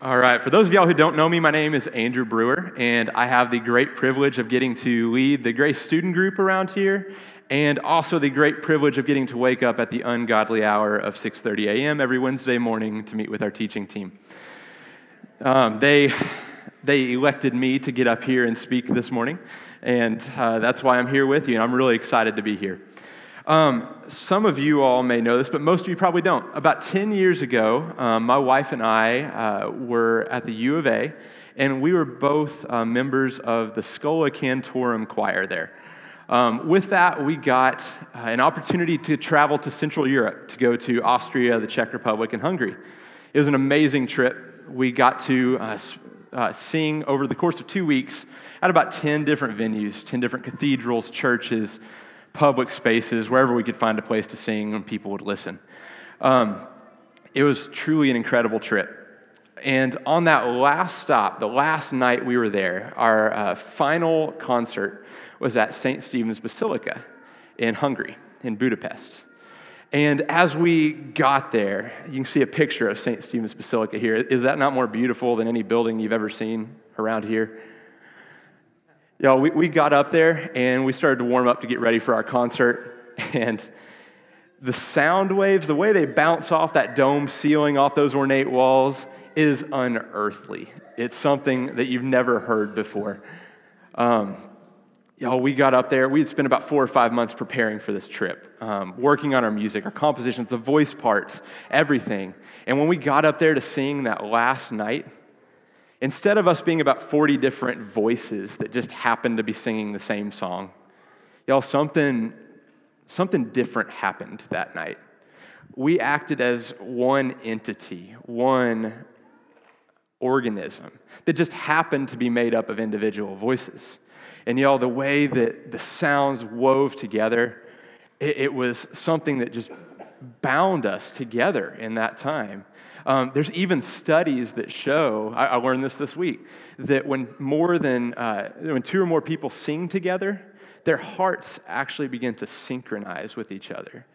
All right, for those of y'all who don't know me, my name is Andrew Brewer, and I have the great privilege of getting to lead the Grace student group around here, and also the great privilege of getting to wake up at the ungodly hour of 6:30 a.m. every Wednesday morning to meet with our teaching team. Um, they they elected me to get up here and speak this morning, and uh, that's why I'm here with you, and I'm really excited to be here. Um, some of you all may know this, but most of you probably don't. About 10 years ago, um, my wife and I uh, were at the U of A, and we were both uh, members of the Schola Cantorum choir there. Um, with that, we got uh, an opportunity to travel to Central Europe to go to Austria, the Czech Republic, and Hungary. It was an amazing trip. We got to uh, uh, sing over the course of two weeks at about 10 different venues, 10 different cathedrals, churches, public spaces, wherever we could find a place to sing and people would listen. Um, it was truly an incredible trip. And on that last stop, the last night we were there, our uh, final concert was at St. Stephen's Basilica in Hungary, in Budapest. And as we got there, you can see a picture of St. Stephen's Basilica here. Is that not more beautiful than any building you've ever seen around here? Know, we, we got up there and we started to warm up to get ready for our concert. And the sound waves, the way they bounce off that dome ceiling, off those ornate walls, is unearthly. It's something that you've never heard before. Um, know, we got up there. We had spent about four or five months preparing for this trip, um, working on our music, our compositions, the voice parts, everything. And when we got up there to sing that last night, Instead of us being about 40 different voices that just happen to be singing the same song, y'all, something, something different happened that night. We acted as one entity, one organism that just happened to be made up of individual voices. And y'all, the way that the sounds wove together, it, it was something that just bound us together in that time. Um, there's even studies that show, I, I, learned this this week, that when more than, uh, when two or more people sing together, their hearts actually begin to synchronize with each other.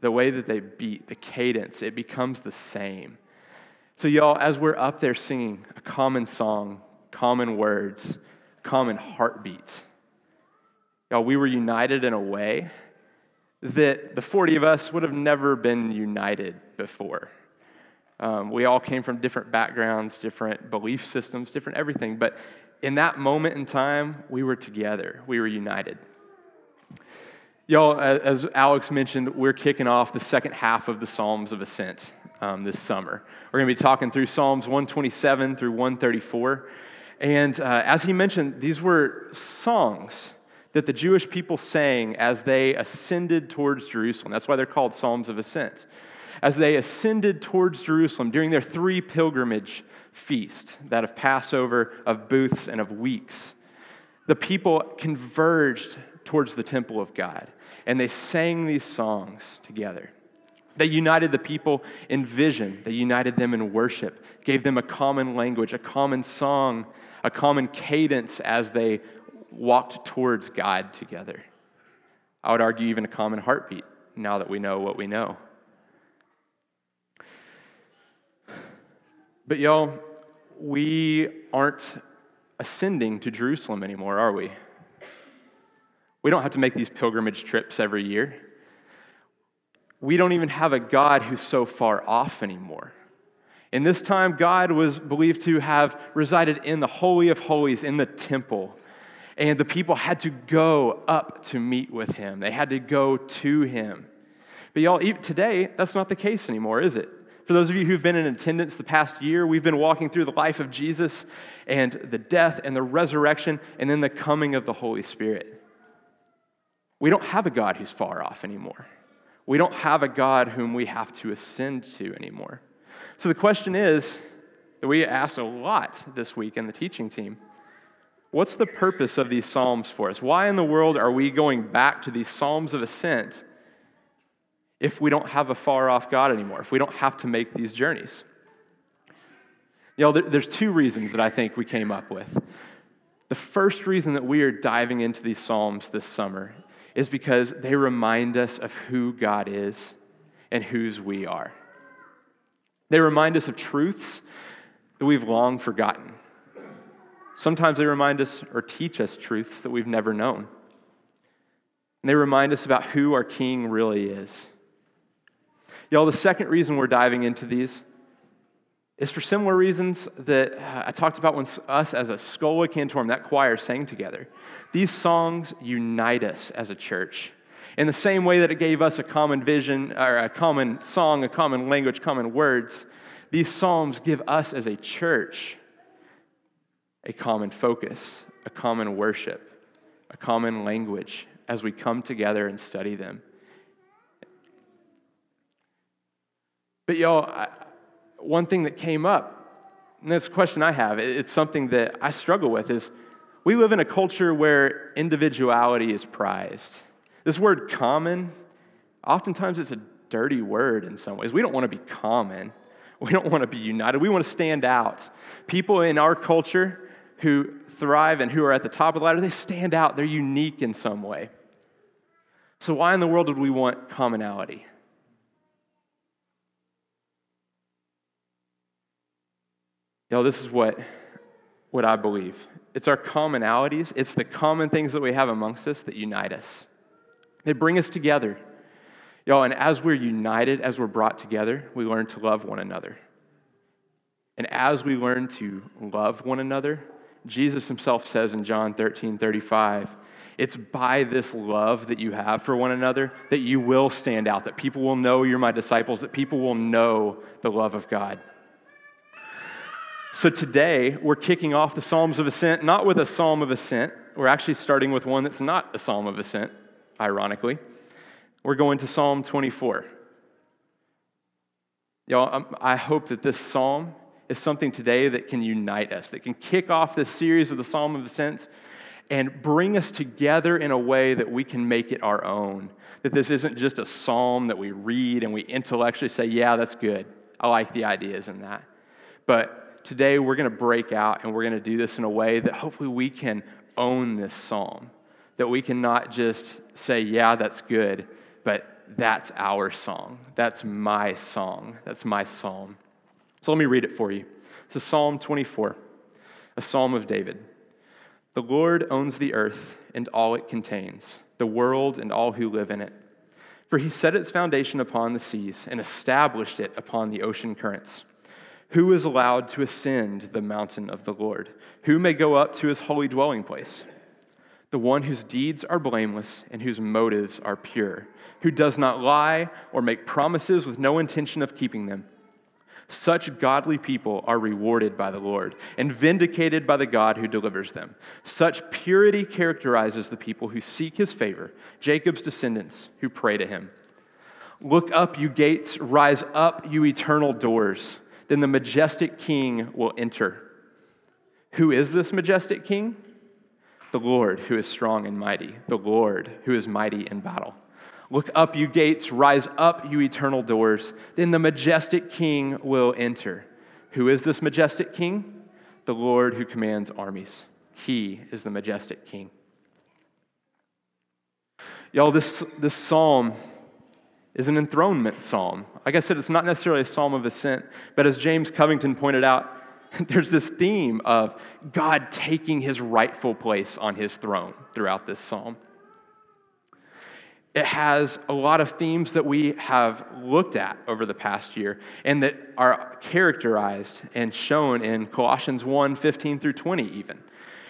The way that they beat, the cadence, it becomes the same. So, y'all, as we're up there singing a common song, common words, common heartbeats, y'all, we were united in a way that the 40 of us would have never been united before. Um, we all came from different backgrounds, different belief systems, different everything. But in that moment in time, we were together, we were united. Y'all, as Alex mentioned, we're kicking off the second half of the Psalms of Ascent um, this summer. We're going to be talking through Psalms 127 through 134. And uh, as he mentioned, these were songs that the Jewish people sang as they ascended towards Jerusalem. That's why they're called Psalms of Ascent as they ascended towards Jerusalem during their three pilgrimage feasts that of Passover, of booths, and of weeks. The people converged towards the temple of God and they sang these songs together. They united the people in vision, they united them in worship, gave them a common language, a common song, a common cadence as they walked towards God together. I would argue, even a common heartbeat now that we know what we know. But y'all, we aren't ascending to Jerusalem anymore, are we? We don't have to make these pilgrimage trips every year. We don't even have a God who's so far off anymore. In this time, God was believed to have resided in the Holy of Holies, in the temple. And the people had to go up to meet with him, they had to go to him. But y'all, today, that's not the case anymore, is it? For those of you who've been in attendance the past year, we've been walking through the life of Jesus and the death and the resurrection and then the coming of the Holy Spirit. We don't have a God who's far off anymore. We don't have a God whom we have to ascend to anymore. So the question is that we asked a lot this week in the teaching team what's the purpose of these Psalms for us? Why in the world are we going back to these Psalms of ascent if we don't have a far off God anymore, if we don't have to make these journeys? You know, there's two reasons that I think we came up with. The first reason that we are diving into these Psalms this summer is because they remind us of who God is and whose we are. They remind us of truths that we've long forgotten. Sometimes they remind us or teach us truths that we've never known. And they remind us about who our King really is. Y'all, the second reason we're diving into these is for similar reasons that I talked about when us as a Schola Cantorum, that choir, sang together. These songs unite us as a church. In the same way that it gave us a common vision, or a common song, a common language, common words, these psalms give us as a church a common focus, a common worship, a common language as we come together and study them. But, y'all, one thing that came up, and this question I have, it's something that I struggle with, is we live in a culture where individuality is prized. This word common, oftentimes it's a dirty word in some ways. We don't want to be common. We don't want to be united. We want to stand out. People in our culture who thrive and who are at the top of the ladder, they stand out. They're unique in some way. So, why in the world would we want commonality? Yo, this is what, what I believe. It's our commonalities, it's the common things that we have amongst us that unite us. They bring us together. Yo, and as we're united, as we're brought together, we learn to love one another. And as we learn to love one another, Jesus himself says in John 13 35, it's by this love that you have for one another that you will stand out, that people will know you're my disciples, that people will know the love of God. So today, we're kicking off the Psalms of Ascent, not with a Psalm of Ascent. We're actually starting with one that's not a Psalm of Ascent, ironically. We're going to Psalm 24. Y'all, I hope that this psalm is something today that can unite us, that can kick off this series of the Psalm of Ascent and bring us together in a way that we can make it our own. That this isn't just a psalm that we read and we intellectually say, yeah, that's good. I like the ideas in that. But today we're going to break out and we're going to do this in a way that hopefully we can own this psalm. That we can not just say, yeah, that's good, but that's our song. That's my song. That's my psalm. So let me read it for you. It's Psalm 24, a psalm of David. The Lord owns the earth and all it contains, the world and all who live in it. For he set its foundation upon the seas and established it upon the ocean currents. Who is allowed to ascend the mountain of the Lord? Who may go up to his holy dwelling place? The one whose deeds are blameless and whose motives are pure, who does not lie or make promises with no intention of keeping them. Such godly people are rewarded by the Lord and vindicated by the God who delivers them. Such purity characterizes the people who seek his favor, Jacob's descendants who pray to him. Look up, you gates, rise up, you eternal doors then the majestic king will enter. Who is this majestic king? The Lord who is strong and mighty, the Lord who is mighty in battle. Look up, you gates, rise up, you eternal doors. Then the majestic king will enter. Who is this majestic king? The Lord who commands armies. He is the majestic king. Y'all, this, this psalm is an enthronement psalm. Like I said, it's not necessarily a psalm of ascent, but as James Covington pointed out, there's this theme of God taking his rightful place on his throne throughout this psalm. It has a lot of themes that we have looked at over the past year and that are characterized and shown in Colossians 1 15 through 20, even.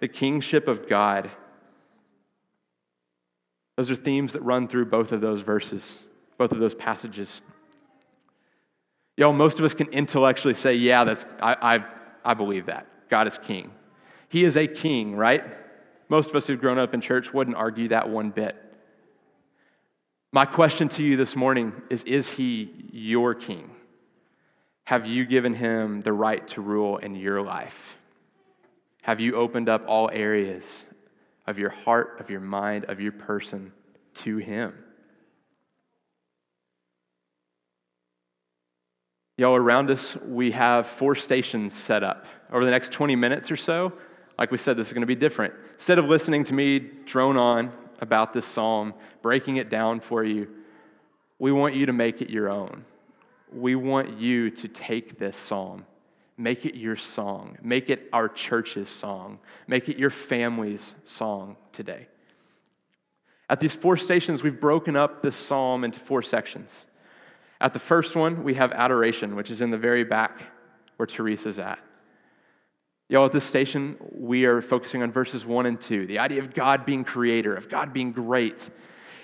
the kingship of God. Those are themes that run through both of those verses. both of those passages. Y'all, most of us can intellectually say, yeah, that's, I, I, I believe that. God is king. He is a king, right? Most of us who've grown up in church wouldn't argue that one bit. My question to you this morning is Is he your king? Have you given him the right to rule in your life? Have you opened up all areas of your heart, of your mind, of your person to him? Y'all, around us, we have four stations set up. Over the next 20 minutes or so, like we said, this is going to be different. Instead of listening to me drone on about this psalm, breaking it down for you, we want you to make it your own. We want you to take this psalm, make it your song, make it our church's song, make it your family's song today. At these four stations, we've broken up this psalm into four sections. At the first one, we have adoration, which is in the very back where Teresa's at. Y'all, at this station, we are focusing on verses 1 and 2, the idea of God being creator, of God being great.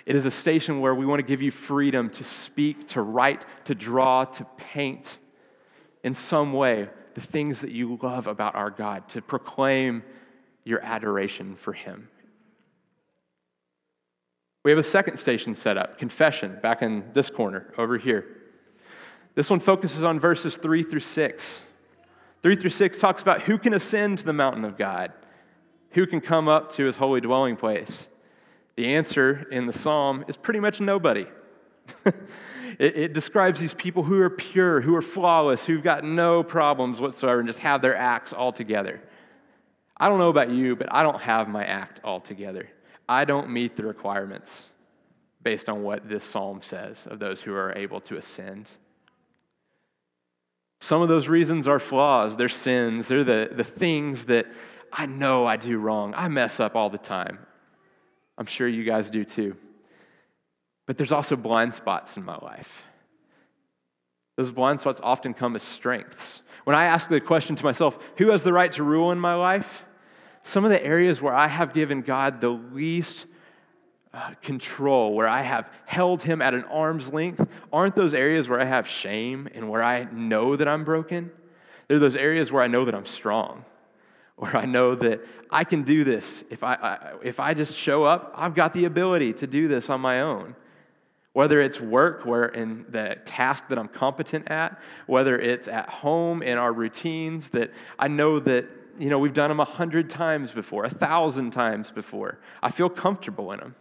It is a station where we want to give you freedom to speak, to write, to draw, to paint in some way the things that you love about our God, to proclaim your adoration for Him. We have a second station set up, confession, back in this corner over here. This one focuses on verses 3 through 6. 3 through 6 talks about who can ascend to the mountain of God, who can come up to his holy dwelling place. The answer in the psalm is pretty much nobody. it, it, describes these people who are pure, who are flawless, who've got no problems whatsoever, and just have their acts all together. I don't know about you, but I don't have my act all together. I don't meet the requirements based on what this psalm says of those who are able to ascend. Some of those reasons are flaws, they're sins, they're the, the things that I know I do wrong. I mess up all the time. I'm sure you guys do too. But there's also blind spots in my life. Those blind spots often come as strengths. When I ask the question to myself, who has the right to rule in my life? Some of the areas where I have given God the least uh, control, where I have held him at an arm's length, aren't those areas where I have shame and where I know that I'm broken? They're those areas where I know that I'm strong, where I know that I can do this. If I, I, if I just show up, I've got the ability to do this on my own. Whether it's work, where in the task that I'm competent at, whether it's at home in our routines that I know that you know we've done them a hundred times before, a thousand times before. I feel comfortable in them.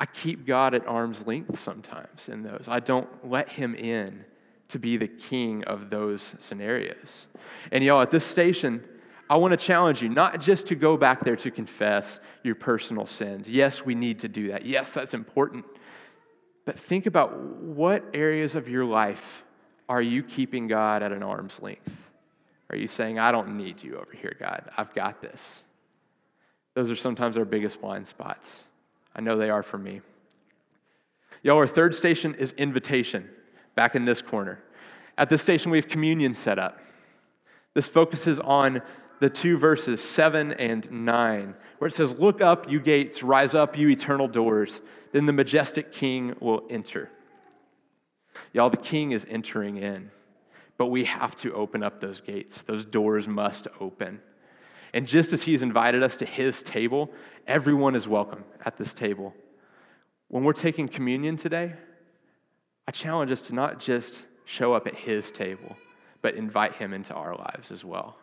I keep God at arm's length sometimes in those. I don't let him in to be the king of those scenarios. And y'all, at this station, I want to challenge you not just to go back there to confess your personal sins. Yes, we need to do that. Yes, that's important. But think about what areas of your life are you keeping God at an arm's length? Are you saying, I don't need you over here, God? I've got this. Those are sometimes our biggest blind spots. I know they are for me. Y'all, our third station is invitation, back in this corner. At this station, we have communion set up. This focuses on the two verses, 7 and 9, where it says, Look up, you gates, rise up, you eternal doors, then the majestic king will enter. Y'all, the king is entering in, but we have to open up those gates. Those doors must open. And just as he's invited us to his table, everyone is welcome at this table. When we're taking communion today, I challenge us to not just show up at his table, but invite him into our lives as well.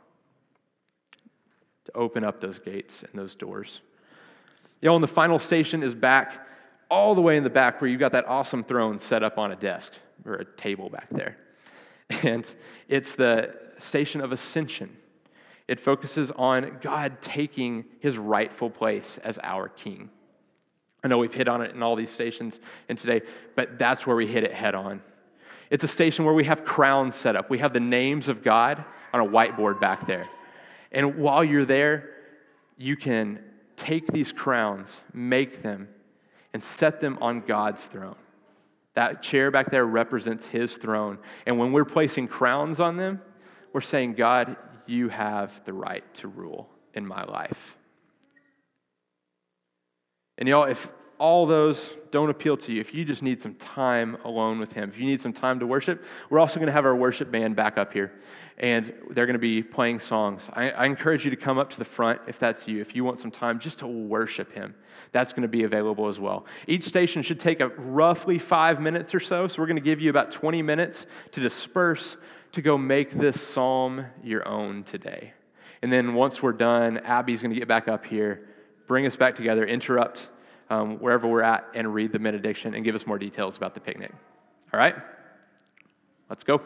To open up those gates and those doors. You know, and the final station is back, all the way in the back, where you've got that awesome throne set up on a desk or a table back there. And it's the station of ascension it focuses on God taking his rightful place as our king. I know we've hit on it in all these stations and today, but that's where we hit it head on. It's a station where we have crowns set up. We have the names of God on a whiteboard back there. And while you're there, you can take these crowns, make them, and set them on God's throne. That chair back there represents his throne. And when we're placing crowns on them, we're saying, God, you have the right to rule in my life. And y'all, if all those don't appeal to you, if you just need some time alone with Him, if you need some time to worship, we're also going to have our worship band back up here. And they're going to be playing songs. I, I encourage you to come up to the front if that's you, if you want some time just to worship Him. That's going to be available as well. Each station should take a roughly five minutes or so. So we're going to give you about 20 minutes to disperse, to go make this psalm your own today. And then once we're done, Abby's going to get back up here, bring us back together, interrupt um, wherever we're at, and read the benediction and give us more details about the picnic. All right? Let's go.